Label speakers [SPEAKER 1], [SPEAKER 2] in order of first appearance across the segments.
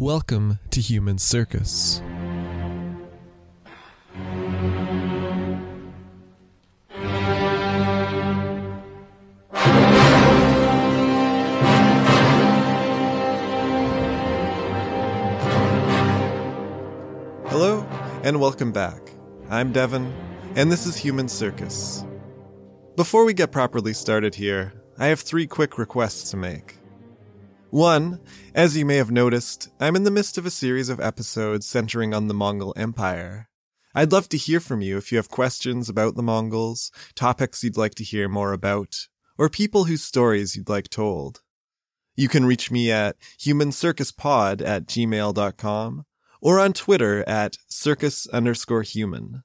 [SPEAKER 1] Welcome to Human Circus. Hello, and welcome back. I'm Devin, and this is Human Circus. Before we get properly started here, I have three quick requests to make. One, as you may have noticed, I'm in the midst of a series of episodes centering on the Mongol Empire. I'd love to hear from you if you have questions about the Mongols, topics you'd like to hear more about, or people whose stories you'd like told. You can reach me at humancircuspod at gmail.com or on Twitter at circus underscore human.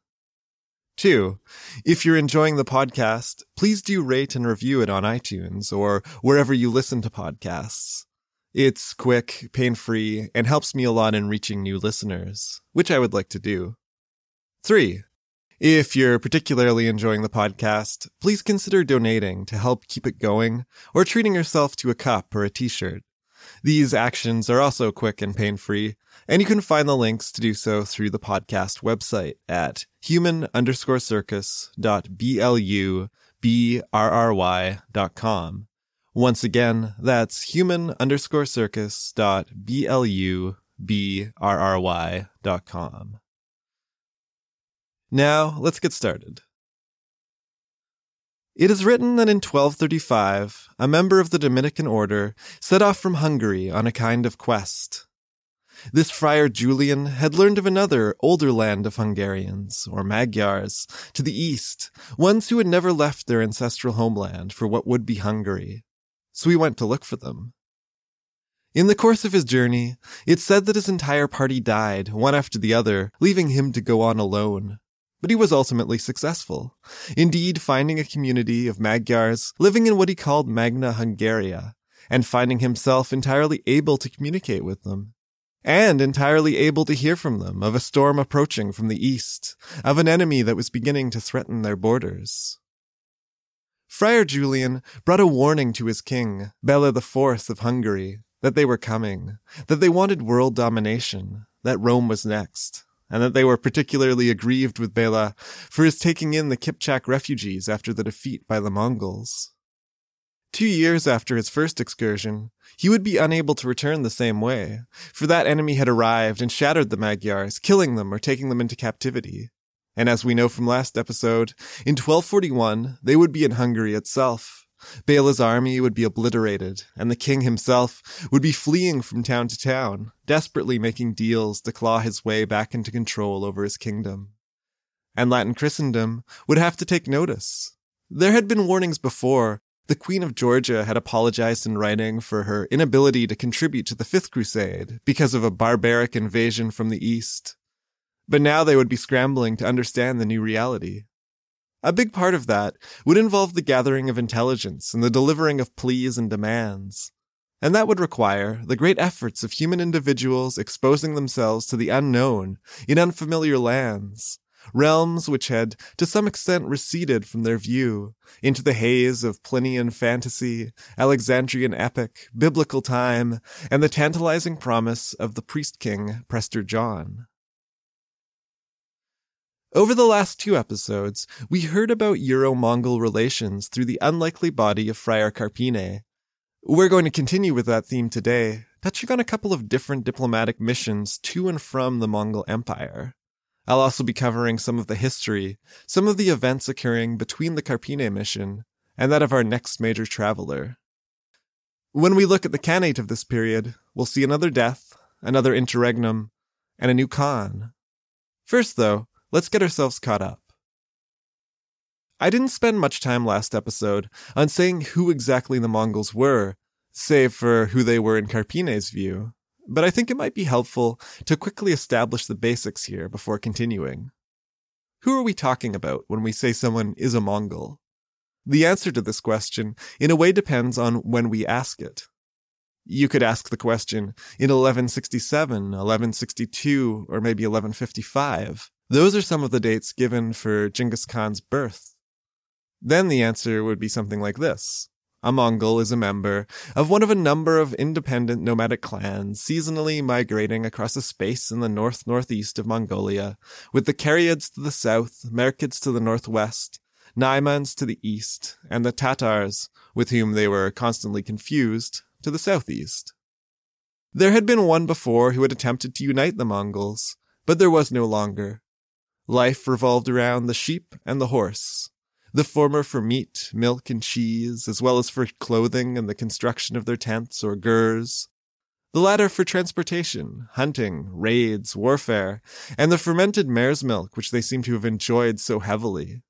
[SPEAKER 1] Two, if you're enjoying the podcast, please do rate and review it on iTunes or wherever you listen to podcasts. It's quick, pain free, and helps me a lot in reaching new listeners, which I would like to do. Three, if you're particularly enjoying the podcast, please consider donating to help keep it going or treating yourself to a cup or a t-shirt. These actions are also quick and pain free, and you can find the links to do so through the podcast website at human underscore circus. Once again, that's human underscore circus dot B-L-U-B-R-R-Y dot com. Now, let's get started. It is written that in 1235, a member of the Dominican order set off from Hungary on a kind of quest. This friar Julian had learned of another older land of Hungarians, or Magyars, to the east, ones who had never left their ancestral homeland for what would be Hungary. So he went to look for them. In the course of his journey, it's said that his entire party died, one after the other, leaving him to go on alone. But he was ultimately successful, indeed finding a community of Magyars living in what he called Magna Hungaria, and finding himself entirely able to communicate with them and entirely able to hear from them of a storm approaching from the east, of an enemy that was beginning to threaten their borders. Friar Julian brought a warning to his king, Bela IV of Hungary, that they were coming, that they wanted world domination, that Rome was next, and that they were particularly aggrieved with Bela for his taking in the Kipchak refugees after the defeat by the Mongols. Two years after his first excursion, he would be unable to return the same way, for that enemy had arrived and shattered the Magyars, killing them or taking them into captivity. And as we know from last episode, in 1241, they would be in Hungary itself. Bela's army would be obliterated, and the king himself would be fleeing from town to town, desperately making deals to claw his way back into control over his kingdom. And Latin Christendom would have to take notice. There had been warnings before the Queen of Georgia had apologized in writing for her inability to contribute to the Fifth Crusade because of a barbaric invasion from the East. But now they would be scrambling to understand the new reality. A big part of that would involve the gathering of intelligence and the delivering of pleas and demands. And that would require the great efforts of human individuals exposing themselves to the unknown in unfamiliar lands, realms which had to some extent receded from their view into the haze of Plinian fantasy, Alexandrian epic, biblical time, and the tantalizing promise of the priest king Prester John. Over the last two episodes, we heard about Euro-Mongol relations through the unlikely body of Friar Carpine. We're going to continue with that theme today, touching on a couple of different diplomatic missions to and from the Mongol Empire. I'll also be covering some of the history, some of the events occurring between the Carpine mission and that of our next major traveler. When we look at the Khanate of this period, we'll see another death, another interregnum, and a new Khan. First, though, let's get ourselves caught up. I didn't spend much time last episode on saying who exactly the Mongols were, save for who they were in Carpine's view but I think it might be helpful to quickly establish the basics here before continuing. Who are we talking about when we say someone is a Mongol? The answer to this question, in a way, depends on when we ask it. You could ask the question in 1167, 1162, or maybe 1155. Those are some of the dates given for Genghis Khan's birth. Then the answer would be something like this A Mongol is a member of one of a number of independent nomadic clans seasonally migrating across a space in the north-northeast of Mongolia, with the Karyots to the south, Merkids to the northwest, Naimans to the east, and the Tatars, with whom they were constantly confused, to the southeast. There had been one before who had attempted to unite the Mongols, but there was no longer. Life revolved around the sheep and the horse, the former for meat, milk, and cheese, as well as for clothing and the construction of their tents or gers. The latter for transportation, hunting, raids, warfare, and the fermented mare's milk which they seem to have enjoyed so heavily.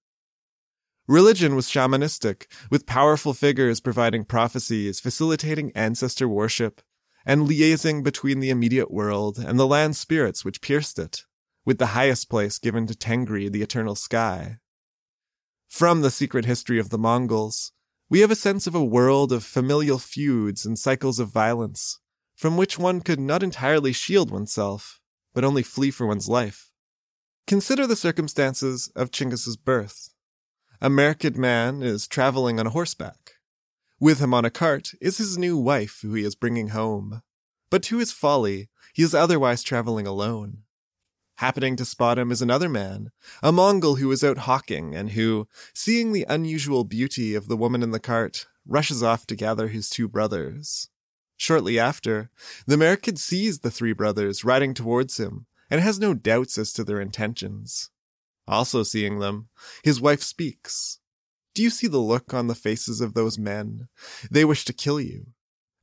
[SPEAKER 1] Religion was shamanistic, with powerful figures providing prophecies, facilitating ancestor worship, and liaising between the immediate world and the land spirits which pierced it, with the highest place given to Tengri, the eternal sky. From the secret history of the Mongols, we have a sense of a world of familial feuds and cycles of violence, from which one could not entirely shield oneself, but only flee for one's life. Consider the circumstances of Chinggis's birth. A Merkid man is traveling on horseback. With him on a cart is his new wife who he is bringing home. But to his folly, he is otherwise traveling alone. Happening to spot him is another man, a Mongol who is out hawking and who, seeing the unusual beauty of the woman in the cart, rushes off to gather his two brothers. Shortly after, the Merkid sees the three brothers riding towards him and has no doubts as to their intentions. Also seeing them, his wife speaks. Do you see the look on the faces of those men? They wish to kill you.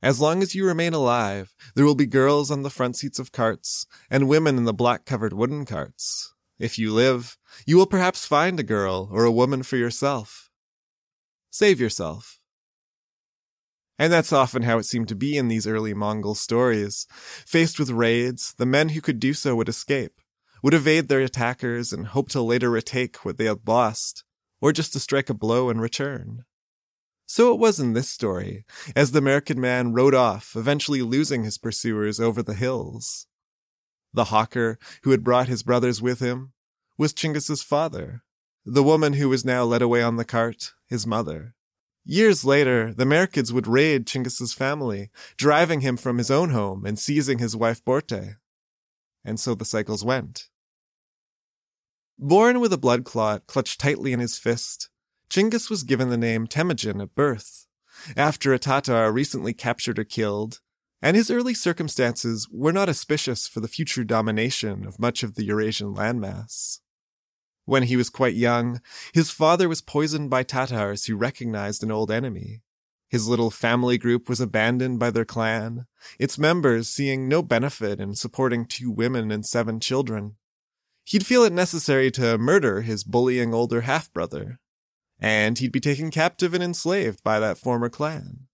[SPEAKER 1] As long as you remain alive, there will be girls on the front seats of carts and women in the black covered wooden carts. If you live, you will perhaps find a girl or a woman for yourself. Save yourself. And that's often how it seemed to be in these early Mongol stories. Faced with raids, the men who could do so would escape, would evade their attackers and hope to later retake what they had lost, or just to strike a blow and return. So it was in this story, as the Merkid man rode off, eventually losing his pursuers over the hills. The hawker, who had brought his brothers with him, was Chinggis's father. The woman who was now led away on the cart, his mother. Years later, the Merkids would raid Chinggis's family, driving him from his own home and seizing his wife Borte. And so the cycles went. Born with a blood clot clutched tightly in his fist, Chinggis was given the name Temujin at birth, after a Tatar recently captured or killed, and his early circumstances were not auspicious for the future domination of much of the Eurasian landmass. When he was quite young, his father was poisoned by Tatars who recognized an old enemy. His little family group was abandoned by their clan, its members seeing no benefit in supporting two women and seven children. He'd feel it necessary to murder his bullying older half brother, and he'd be taken captive and enslaved by that former clan.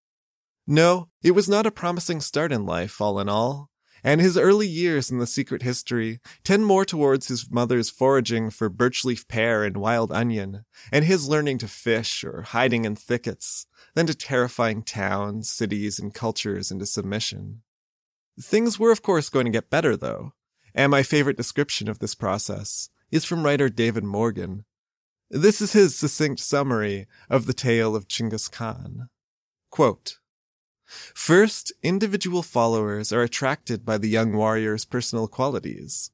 [SPEAKER 1] No, it was not a promising start in life, all in all, and his early years in the secret history tend more towards his mother's foraging for birchleaf pear and wild onion, and his learning to fish or hiding in thickets, than to terrifying towns, cities, and cultures into submission. Things were of course going to get better though, and my favorite description of this process is from writer David Morgan, this is his succinct summary of the tale of Chinggis Khan. Quote, First, individual followers are attracted by the young warrior's personal qualities.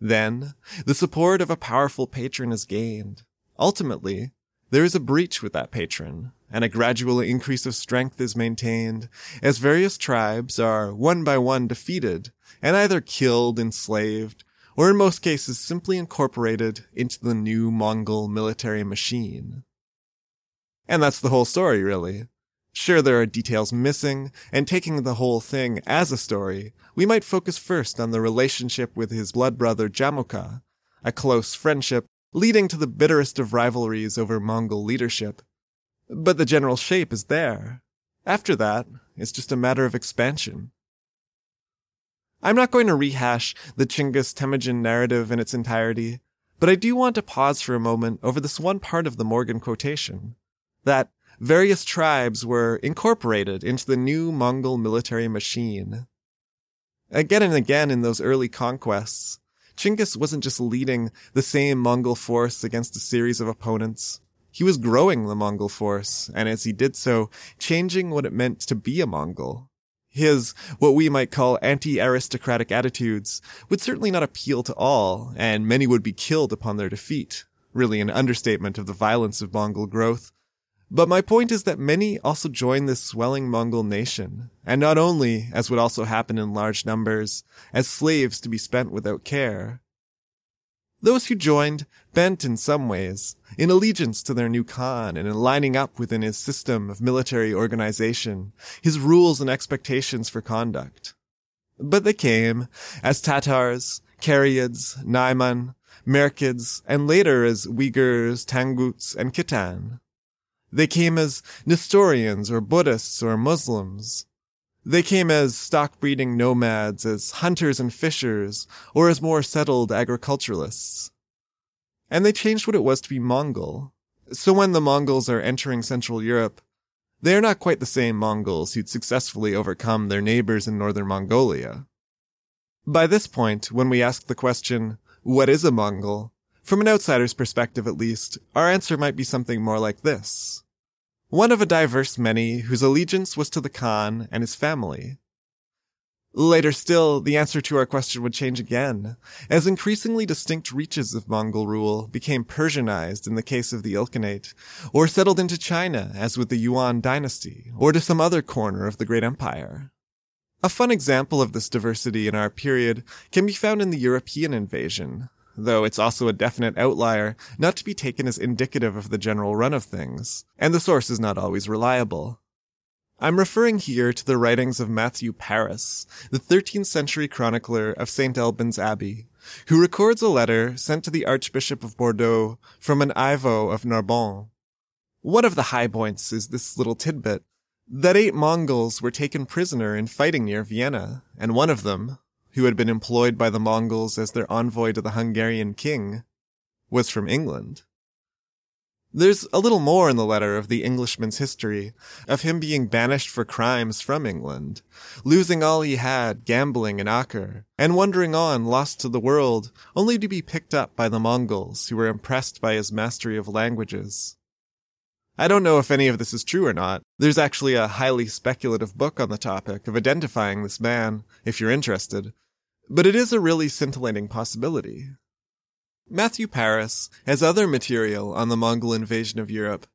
[SPEAKER 1] Then, the support of a powerful patron is gained. Ultimately, there is a breach with that patron, and a gradual increase of strength is maintained as various tribes are one by one defeated and either killed, enslaved, or in most cases simply incorporated into the new Mongol military machine. And that's the whole story, really. Sure, there are details missing, and taking the whole thing as a story, we might focus first on the relationship with his blood brother Jamuka, a close friendship leading to the bitterest of rivalries over Mongol leadership. But the general shape is there. After that, it's just a matter of expansion. I'm not going to rehash the Chinggis Temujin narrative in its entirety, but I do want to pause for a moment over this one part of the Morgan quotation. That various tribes were incorporated into the new Mongol military machine. Again and again in those early conquests, Chinggis wasn't just leading the same Mongol force against a series of opponents. He was growing the Mongol force, and as he did so, changing what it meant to be a Mongol. His, what we might call anti-aristocratic attitudes, would certainly not appeal to all, and many would be killed upon their defeat. Really an understatement of the violence of Mongol growth. But my point is that many also joined this swelling Mongol nation, and not only, as would also happen in large numbers, as slaves to be spent without care. Those who joined bent in some ways, in allegiance to their new Khan and in lining up within his system of military organization, his rules and expectations for conduct. But they came as Tatars, Karyots, Naiman, Merkids, and later as Uyghurs, Tanguts, and Khitan. They came as Nestorians or Buddhists or Muslims. They came as stock breeding nomads, as hunters and fishers, or as more settled agriculturalists. And they changed what it was to be Mongol. So when the Mongols are entering Central Europe, they are not quite the same Mongols who'd successfully overcome their neighbors in northern Mongolia. By this point, when we ask the question, what is a Mongol? From an outsider's perspective at least, our answer might be something more like this. One of a diverse many whose allegiance was to the Khan and his family. Later still, the answer to our question would change again, as increasingly distinct reaches of Mongol rule became Persianized in the case of the Ilkhanate, or settled into China, as with the Yuan dynasty, or to some other corner of the great empire. A fun example of this diversity in our period can be found in the European invasion, though it's also a definite outlier, not to be taken as indicative of the general run of things, and the source is not always reliable. I'm referring here to the writings of Matthew Paris, the 13th century chronicler of St. Albans Abbey, who records a letter sent to the Archbishop of Bordeaux from an Ivo of Narbonne. One of the high points is this little tidbit that eight Mongols were taken prisoner in fighting near Vienna, and one of them, who had been employed by the Mongols as their envoy to the Hungarian king, was from England. There's a little more in the letter of the Englishman's history, of him being banished for crimes from England, losing all he had gambling in Acre, and wandering on lost to the world, only to be picked up by the Mongols who were impressed by his mastery of languages. I don't know if any of this is true or not. There's actually a highly speculative book on the topic of identifying this man, if you're interested, but it is a really scintillating possibility. Matthew Paris has other material on the Mongol invasion of Europe,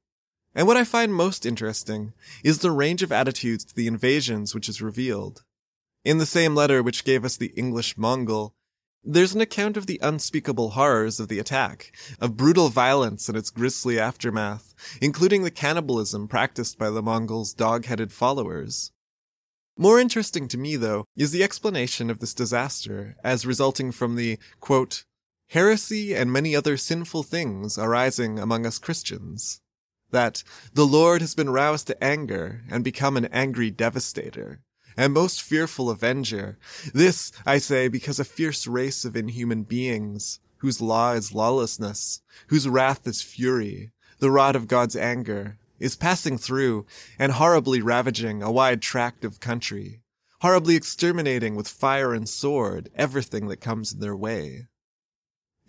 [SPEAKER 1] and what I find most interesting is the range of attitudes to the invasions which is revealed. In the same letter which gave us the English Mongol, there's an account of the unspeakable horrors of the attack, of brutal violence and its grisly aftermath, including the cannibalism practiced by the Mongols' dog-headed followers. More interesting to me, though, is the explanation of this disaster as resulting from the, quote, heresy and many other sinful things arising among us Christians. That the Lord has been roused to anger and become an angry devastator, and most fearful avenger. This, I say, because a fierce race of inhuman beings, whose law is lawlessness, whose wrath is fury, the rod of God's anger, is passing through and horribly ravaging a wide tract of country, horribly exterminating with fire and sword everything that comes in their way.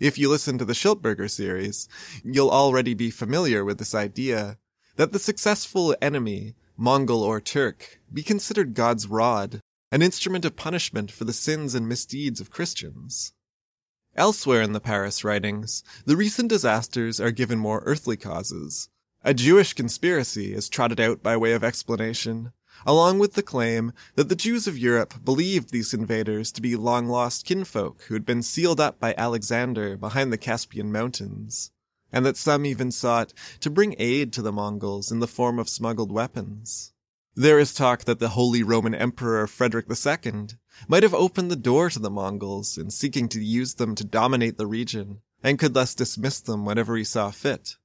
[SPEAKER 1] If you listen to the Schiltberger series, you'll already be familiar with this idea that the successful enemy, Mongol or Turk, be considered God's rod, an instrument of punishment for the sins and misdeeds of Christians. Elsewhere in the Paris writings, the recent disasters are given more earthly causes, a Jewish conspiracy is trotted out by way of explanation, along with the claim that the Jews of Europe believed these invaders to be long lost kinfolk who had been sealed up by Alexander behind the Caspian Mountains, and that some even sought to bring aid to the Mongols in the form of smuggled weapons. There is talk that the Holy Roman Emperor Frederick II might have opened the door to the Mongols in seeking to use them to dominate the region, and could thus dismiss them whenever he saw fit.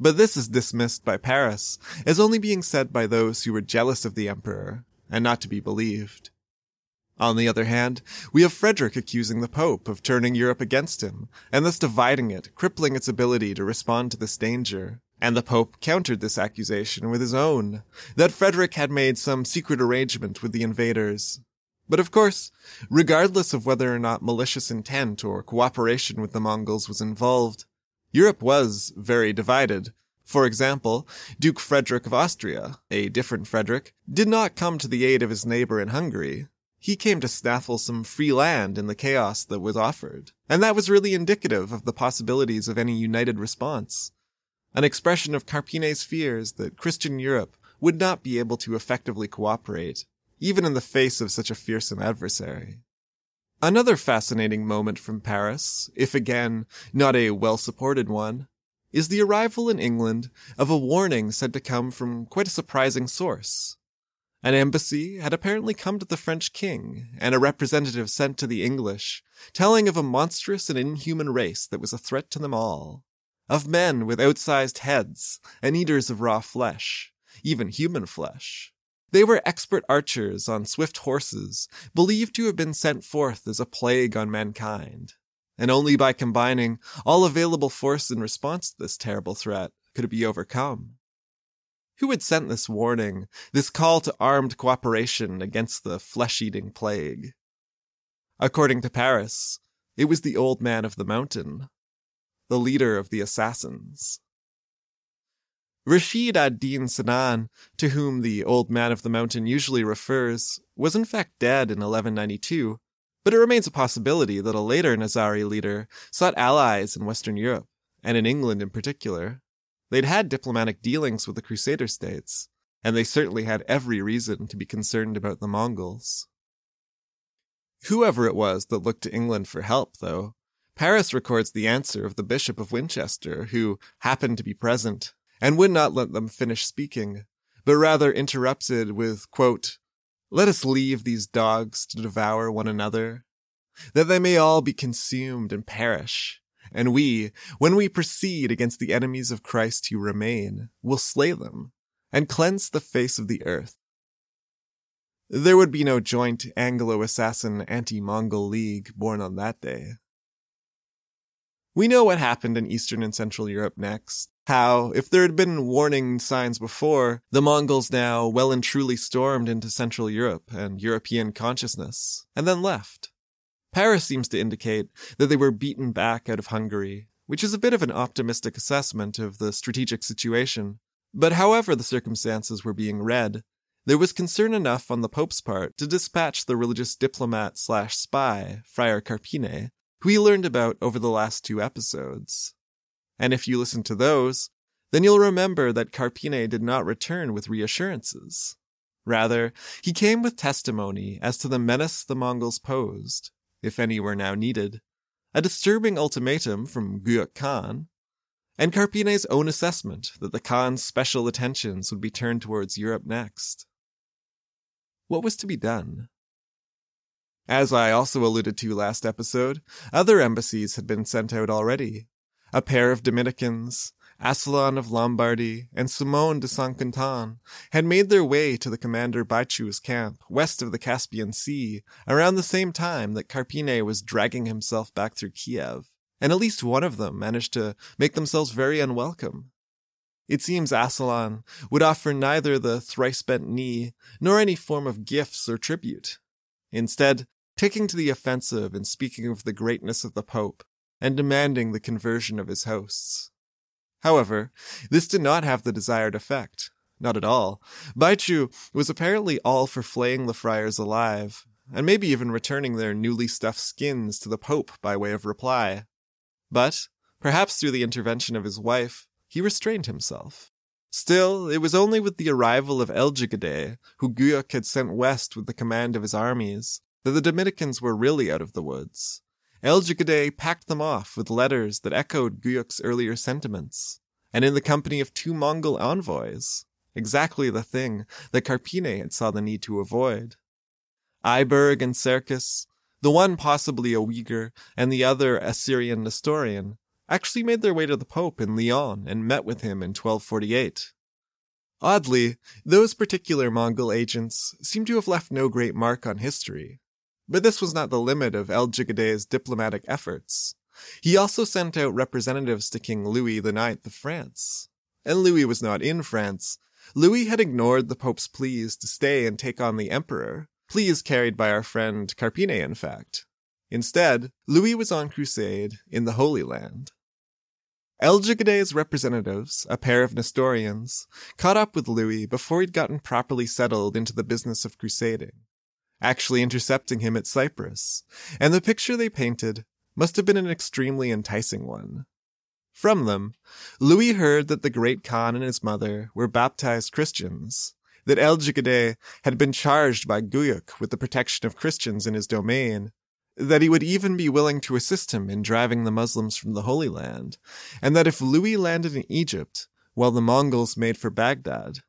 [SPEAKER 1] But this is dismissed by Paris as only being said by those who were jealous of the emperor, and not to be believed. On the other hand, we have Frederick accusing the Pope of turning Europe against him, and thus dividing it, crippling its ability to respond to this danger. And the Pope countered this accusation with his own, that Frederick had made some secret arrangement with the invaders. But of course, regardless of whether or not malicious intent or cooperation with the Mongols was involved, Europe was very divided, For example, Duke Frederick of Austria, a different Frederick, did not come to the aid of his neighbor in Hungary. He came to snaffle some free land in the chaos that was offered. And that was really indicative of the possibilities of any united response. An expression of Carpine's fears that Christian Europe would not be able to effectively cooperate, even in the face of such a fearsome adversary. Another fascinating moment from Paris, if again not a well supported one, is the arrival in England of a warning said to come from quite a surprising source. An embassy had apparently come to the French king, and a representative sent to the English, telling of a monstrous and inhuman race that was a threat to them all. Of men with outsized heads, and eaters of raw flesh, even human flesh. They were expert archers on swift horses, believed to have been sent forth as a plague on mankind and only by combining all available force in response to this terrible threat could it be overcome. Who had sent this warning, this call to armed cooperation against the flesh eating plague? According to Paris, it was the old man of the mountain, the leader of the assassins. Rashid ad-Din Sinan, to whom the old man of the mountain usually refers, was in fact dead in 1192 but it remains a possibility that a later Nizari leader sought allies in Western Europe, and in England in particular. They'd had diplomatic dealings with the Crusader states, and they certainly had every reason to be concerned about the Mongols. Whoever it was that looked to England for help, though, Paris records the answer of the Bishop of Winchester, who happened to be present, and would not let them finish speaking, but rather interrupted with, quote, let us leave these dogs to devour one another, that they may all be consumed and perish. And we, when we proceed against the enemies of Christ who remain, will slay them and cleanse the face of the earth. There would be no joint Anglo-assassin anti-Mongol league born on that day. We know what happened in Eastern and Central Europe next. How, if there had been warning signs before, the Mongols now well and truly stormed into Central Europe and European consciousness, and then left. Paris seems to indicate that they were beaten back out of Hungary, which is a bit of an optimistic assessment of the strategic situation. But however the circumstances were being read, there was concern enough on the Pope's part to dispatch the religious diplomat slash spy, Friar Carpine, who we learned about over the last two episodes. And if you listen to those, then you'll remember that Carpine did not return with reassurances. Rather, he came with testimony as to the menace the Mongols posed, if any were now needed, a disturbing ultimatum from Guyuk Khan, and Carpine's own assessment that the Khan's special attentions would be turned towards Europe next. What was to be done? As I also alluded to last episode, other embassies had been sent out already. A pair of Dominicans, Ascelin of Lombardy and Simon de Saint Quentin had made their way to the commander Baichu's camp west of the Caspian Sea around the same time that Carpine was dragging himself back through Kiev, and at least one of them managed to make themselves very unwelcome. It seems Ascelin would offer neither the thrice bent knee nor any form of gifts or tribute. Instead, taking to the offensive and speaking of the greatness of the Pope and demanding the conversion of his hosts. However, this did not have the desired effect. Not at all. Baichu was apparently all for flaying the friars alive, and maybe even returning their newly stuffed skins to the Pope by way of reply. But, perhaps through the intervention of his wife, he restrained himself. Still, it was only with the arrival of Eljigade, who Guyuk had sent west with the command of his armies, that the Dominicans were really out of the woods. Eljigade packed them off with letters that echoed Guyuk's earlier sentiments, and in the company of two Mongol envoys, exactly the thing that Carpine had saw the need to avoid. Iberg and Serkis, the one possibly a Uyghur and the other a Syrian Nestorian, actually made their way to the Pope in Lyon and met with him in 1248. Oddly, those particular Mongol agents seem to have left no great mark on history, but this was not the limit of El Eljigade's diplomatic efforts. He also sent out representatives to King Louis IX of France. And Louis was not in France. Louis had ignored the Pope's pleas to stay and take on the Emperor, pleas carried by our friend Carpine, in fact. Instead, Louis was on crusade in the Holy Land. El representatives, a pair of Nestorians, caught up with Louis before he'd gotten properly settled into the business of crusading, actually intercepting him at Cyprus, and the picture they painted must have been an extremely enticing one. From them, Louis heard that the great Khan and his mother were baptized Christians, that El had been charged by Guyuk with the protection of Christians in his domain, that he would even be willing to assist him in driving the Muslims from the Holy Land, and that if Louis landed in Egypt while the Mongols made for Baghdad,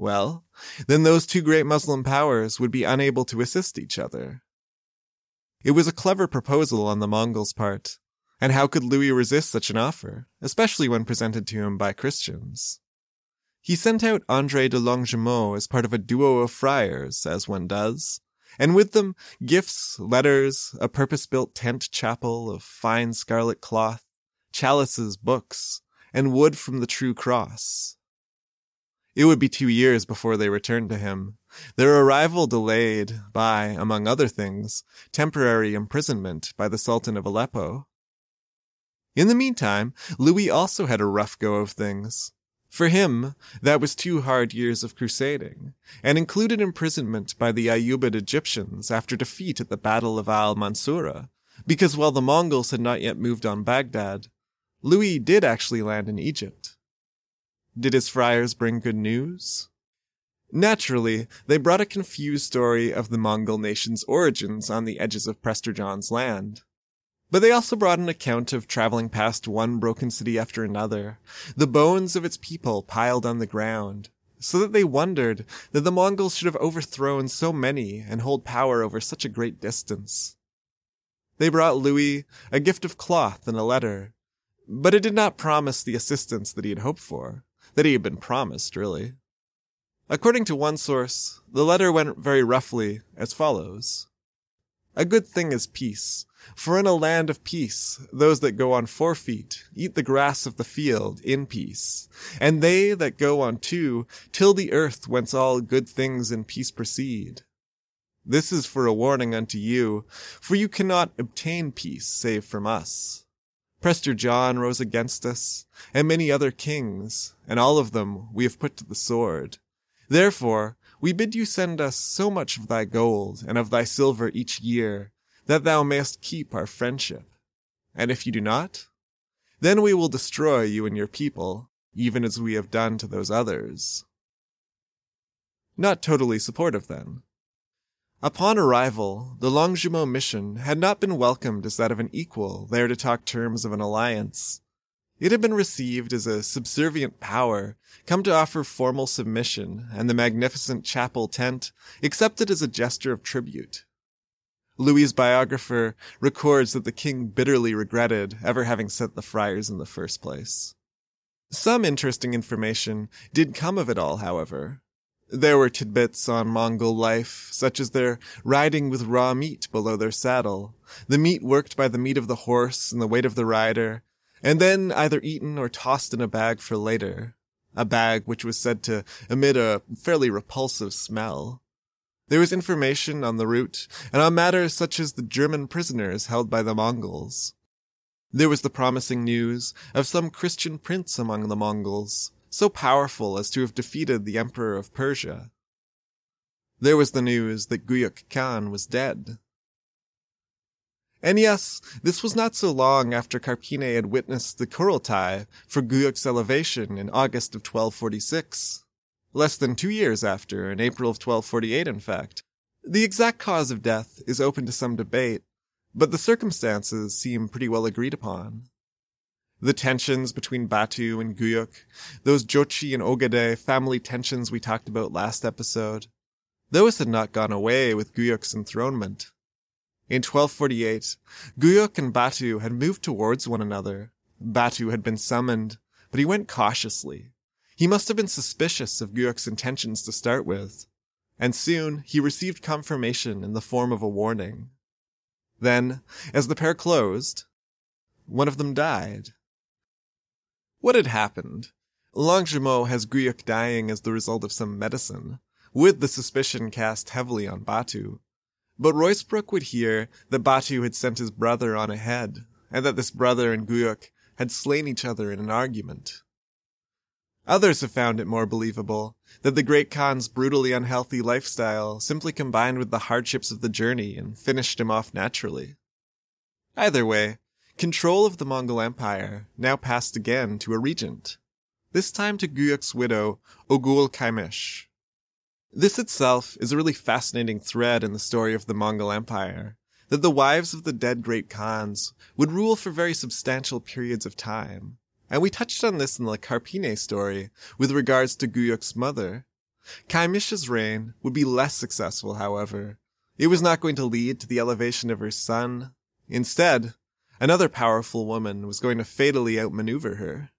[SPEAKER 1] well, then those two great Muslim powers would be unable to assist each other. It was a clever proposal on the Mongols' part, and how could Louis resist such an offer, especially when presented to him by Christians? He sent out André de Longjumeau as part of a duo of friars, as one does, and with them gifts, letters, a purpose-built tent chapel of fine scarlet cloth, chalices, books, and wood from the true cross. It would be two years before they returned to him, their arrival delayed by, among other things, temporary imprisonment by the Sultan of Aleppo. In the meantime, Louis also had a rough go of things. For him, that was two hard years of crusading, and included imprisonment by the Ayyubid Egyptians after defeat at the Battle of Al Mansura, because while the Mongols had not yet moved on Baghdad, Louis did actually land in Egypt. Did his friars bring good news? Naturally, they brought a confused story of the Mongol nation's origins on the edges of Prester John's land. But they also brought an account of traveling past one broken city after another, the bones of its people piled on the ground, so that they wondered that the Mongols should have overthrown so many and hold power over such a great distance. They brought Louis a gift of cloth and a letter, but it did not promise the assistance that he had hoped for, that he had been promised, really. According to one source, the letter went very roughly as follows. A good thing is peace, for in a land of peace, those that go on four feet eat the grass of the field in peace, and they that go on two till the earth whence all good things in peace proceed. This is for a warning unto you, for you cannot obtain peace save from us. Prester John rose against us, and many other kings, and all of them we have put to the sword. Therefore, we bid you send us so much of thy gold and of thy silver each year, that thou mayest keep our friendship. And if you do not, then we will destroy you and your people, even as we have done to those others. Not totally supportive, then. Upon arrival, the Longjumeau mission had not been welcomed as that of an equal there to talk terms of an alliance. It had been received as a subservient power, come to offer formal submission, and the magnificent chapel tent accepted as a gesture of tribute. Louis's biographer records that the king bitterly regretted ever having sent the friars in the first place. Some interesting information did come of it all, however. There were tidbits on Mongol life, such as their riding with raw meat below their saddle, the meat worked by the meat of the horse and the weight of the rider, and then either eaten or tossed in a bag for later, a bag which was said to emit a fairly repulsive smell. There was information on the route, and on matters such as the German prisoners held by the Mongols. There was the promising news of some Christian prince among the Mongols, so powerful as to have defeated the Emperor of Persia. There was the news that Guyuk Khan was dead. And yes, this was not so long after Carpine had witnessed the Kurultai for Guyuk's elevation in August of 1246 less than two years after, in April of 1248, in fact. The exact cause of death is open to some debate, but the circumstances seem pretty well agreed upon. The tensions between Batu and Guyuk, those Jochi and Ogedei family tensions we talked about last episode, those had not gone away with Guyuk's enthronement. In 1248, Guyuk and Batu had moved towards one another. Batu had been summoned, but he went cautiously, he must have been suspicious of Guyuk's intentions to start with, and soon he received confirmation in the form of a warning. Then, as the pair closed, one of them died. What had happened? Longjumeau has Guyuk dying as the result of some medicine, with the suspicion cast heavily on Batu. But Ruysbroeck would hear that Batu had sent his brother on ahead, and that this brother and Guyuk had slain each other in an argument. Others have found it more believable that the Great Khan's brutally unhealthy lifestyle simply combined with the hardships of the journey and finished him off naturally. Either way, control of the Mongol Empire now passed again to a regent, this time to Guyuk's widow, Ogul Kaimish. This itself is a really fascinating thread in the story of the Mongol Empire, that the wives of the dead great Khans would rule for very substantial periods of time. And we touched on this in the Carpine story with regards to Guyuk's mother. Kaimish's reign would be less successful, however. It was not going to lead to the elevation of her son. Instead, another powerful woman was going to fatally outmaneuver her.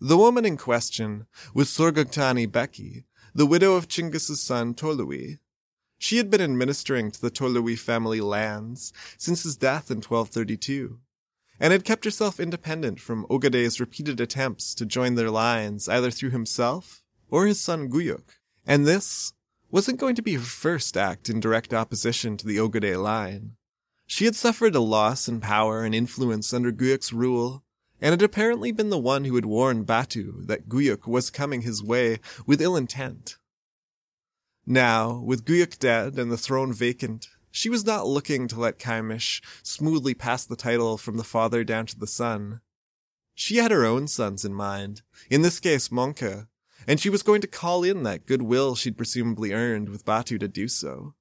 [SPEAKER 1] The woman in question was Sorghaghtani Beki, the widow of Chinggis's son Tolui, she had been administering to the Tolui family lands since his death in 1232, and had kept herself independent from Ogedei's repeated attempts to join their lines either through himself or his son Guyuk. And this wasn't going to be her first act in direct opposition to the Ogedei line. She had suffered a loss in power and influence under Guyuk's rule, and had apparently been the one who had warned Batu that Guyuk was coming his way with ill intent. Now, with Guyuk dead and the throne vacant, she was not looking to let Khaimish smoothly pass the title from the father down to the son. She had her own sons in mind, in this case Mongke, and she was going to call in that goodwill she'd presumably earned with Batu to do so.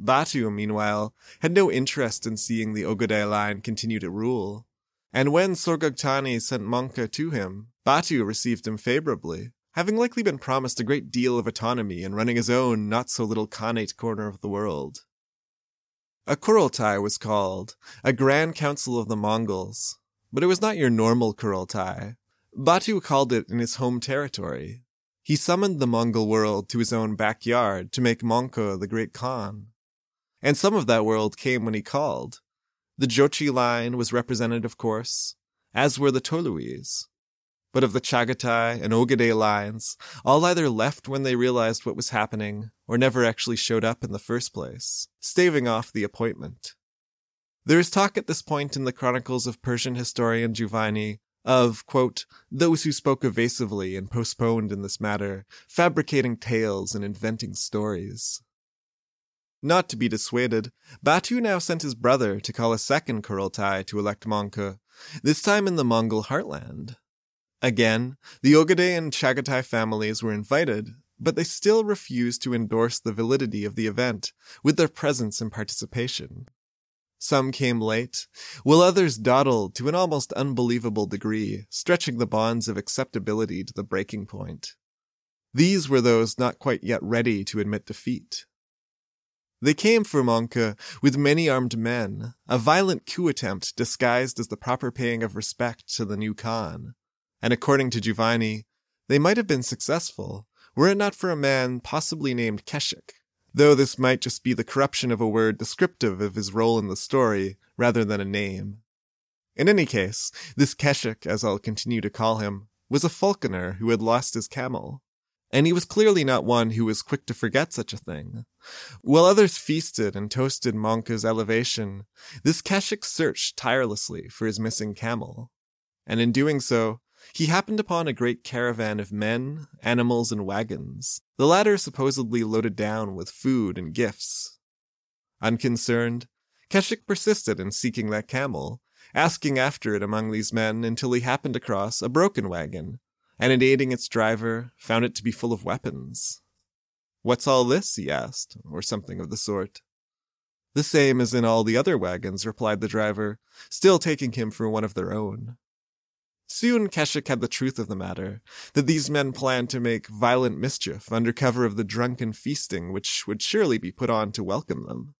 [SPEAKER 1] Batu, meanwhile, had no interest in seeing the Ogedei line continue to rule, and when Sorghaghtani sent Mongke to him, Batu received him favorably having likely been promised a great deal of autonomy in running his own not so little khanate corner of the world. A Kurultai was called, a Grand Council of the Mongols, but it was not your normal Kurultai. Batu called it in his home territory. He summoned the Mongol world to his own backyard to make Mongke the great Khan. And some of that world came when he called. The Jochi line was represented, of course, as were the Toluis. But of the Chagatai and Ogedei lines, all either left when they realized what was happening or never actually showed up in the first place, staving off the appointment. There is talk at this point in the chronicles of Persian historian Juvaini of, quote, those who spoke evasively and postponed in this matter, fabricating tales and inventing stories. Not to be dissuaded, Batu now sent his brother to call a second Kurultai to elect Mongke, this time in the Mongol heartland, Again, the Ogedei and Chagatai families were invited, but they still refused to endorse the validity of the event with their presence and participation. Some came late, while others dawdled to an almost unbelievable degree, stretching the bonds of acceptability to the breaking point. These were those not quite yet ready to admit defeat. They came for Mongke with many armed men, a violent coup attempt disguised as the proper paying of respect to the new Khan and according to Juvaini, they might have been successful were it not for a man possibly named Keshik, though this might just be the corruption of a word descriptive of his role in the story rather than a name. In any case, this Keshik, as I'll continue to call him, was a falconer who had lost his camel. And he was clearly not one who was quick to forget such a thing. While others feasted and toasted Mongke's elevation, this Keshik searched tirelessly for his missing camel. And in doing so, he happened upon a great caravan of men, animals, and wagons, the latter supposedly loaded down with food and gifts. Unconcerned, Keshik persisted in seeking that camel, asking after it among these men until he happened across a broken wagon, and in aiding its driver, found it to be full of weapons. What's all this? he asked, or something of the sort. The same as in all the other wagons, replied the driver, still taking him for one of their own. Soon Keshik had the truth of the matter, that these men planned to make violent mischief under cover of the drunken feasting which would surely be put on to welcome them.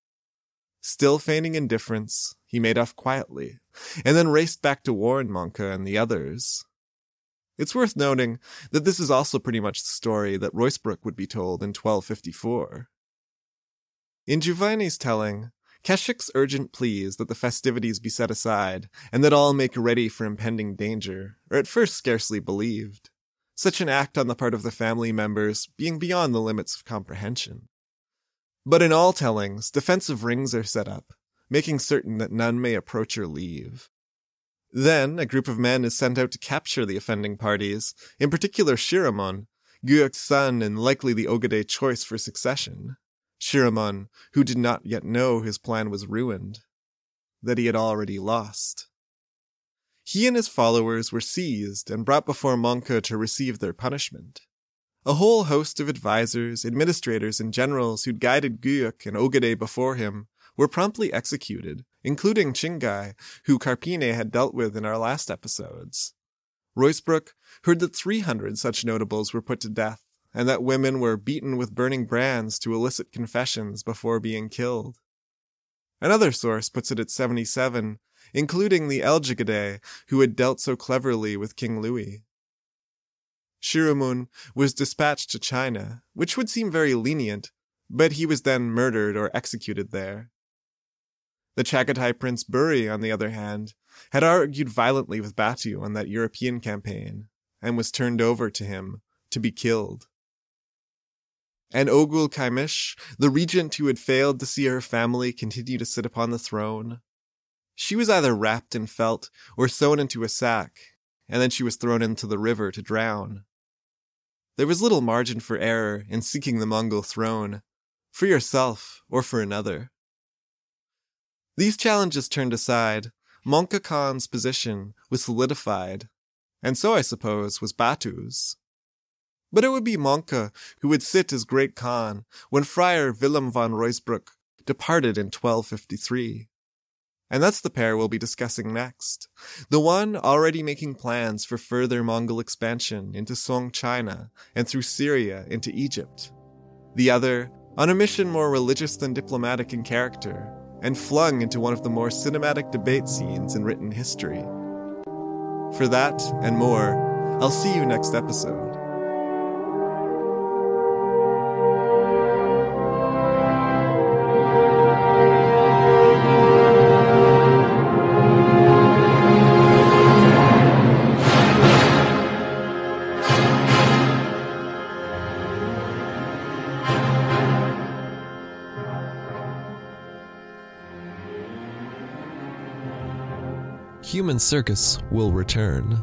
[SPEAKER 1] Still feigning indifference, he made off quietly, and then raced back to warn Mongke and the others. It's worth noting that this is also pretty much the story that Ruysbroeck would be told in 1254. In Juvaini's telling, Keshik's urgent pleas that the festivities be set aside, and that all make ready for impending danger, are at first scarcely believed, such an act on the part of the family members being beyond the limits of comprehension. But in all tellings, defensive rings are set up, making certain that none may approach or leave. Then a group of men is sent out to capture the offending parties, in particular Shiramon, Guyuk's son and likely the Ogedei choice for succession. Shiramon, who did not yet know his plan was ruined, that he had already lost. He and his followers were seized and brought before Mongke to receive their punishment. A whole host of advisers, administrators, and generals who'd guided Guyuk and Ogedei before him were promptly executed, including Chingai, who Carpine had dealt with in our last episodes. Ruysbroeck heard that 300 such notables were put to death, and that women were beaten with burning brands to elicit confessions before being killed. Another source puts it at 77, including the Eljigidei, who had dealt so cleverly with King Louis. Shiramun was dispatched to China, which would seem very lenient, but he was then murdered or executed there. The Chagatai Prince Buri, on the other hand, had argued violently with Batu on that European campaign, and was turned over to him to be killed. And Oghul Qaimish, the regent who had failed to see her family continue to sit upon the throne, she was either wrapped in felt or sewn into a sack, and then she was thrown into the river to drown. There was little margin for error in seeking the Mongol throne, for yourself or for another. These challenges turned aside, Mongke Khan's position was solidified, and so I suppose was Batu's. But it would be Mongke who would sit as Great Khan when Friar Willem von Ruysbroeck departed in 1253. And that's the pair we'll be discussing next. The one already making plans for further Mongol expansion into Song China and through Syria into Egypt. The other on a mission more religious than diplomatic in character and flung into one of the more cinematic debate scenes in written history. For that and more, I'll see you next episode.
[SPEAKER 2] Circus will return.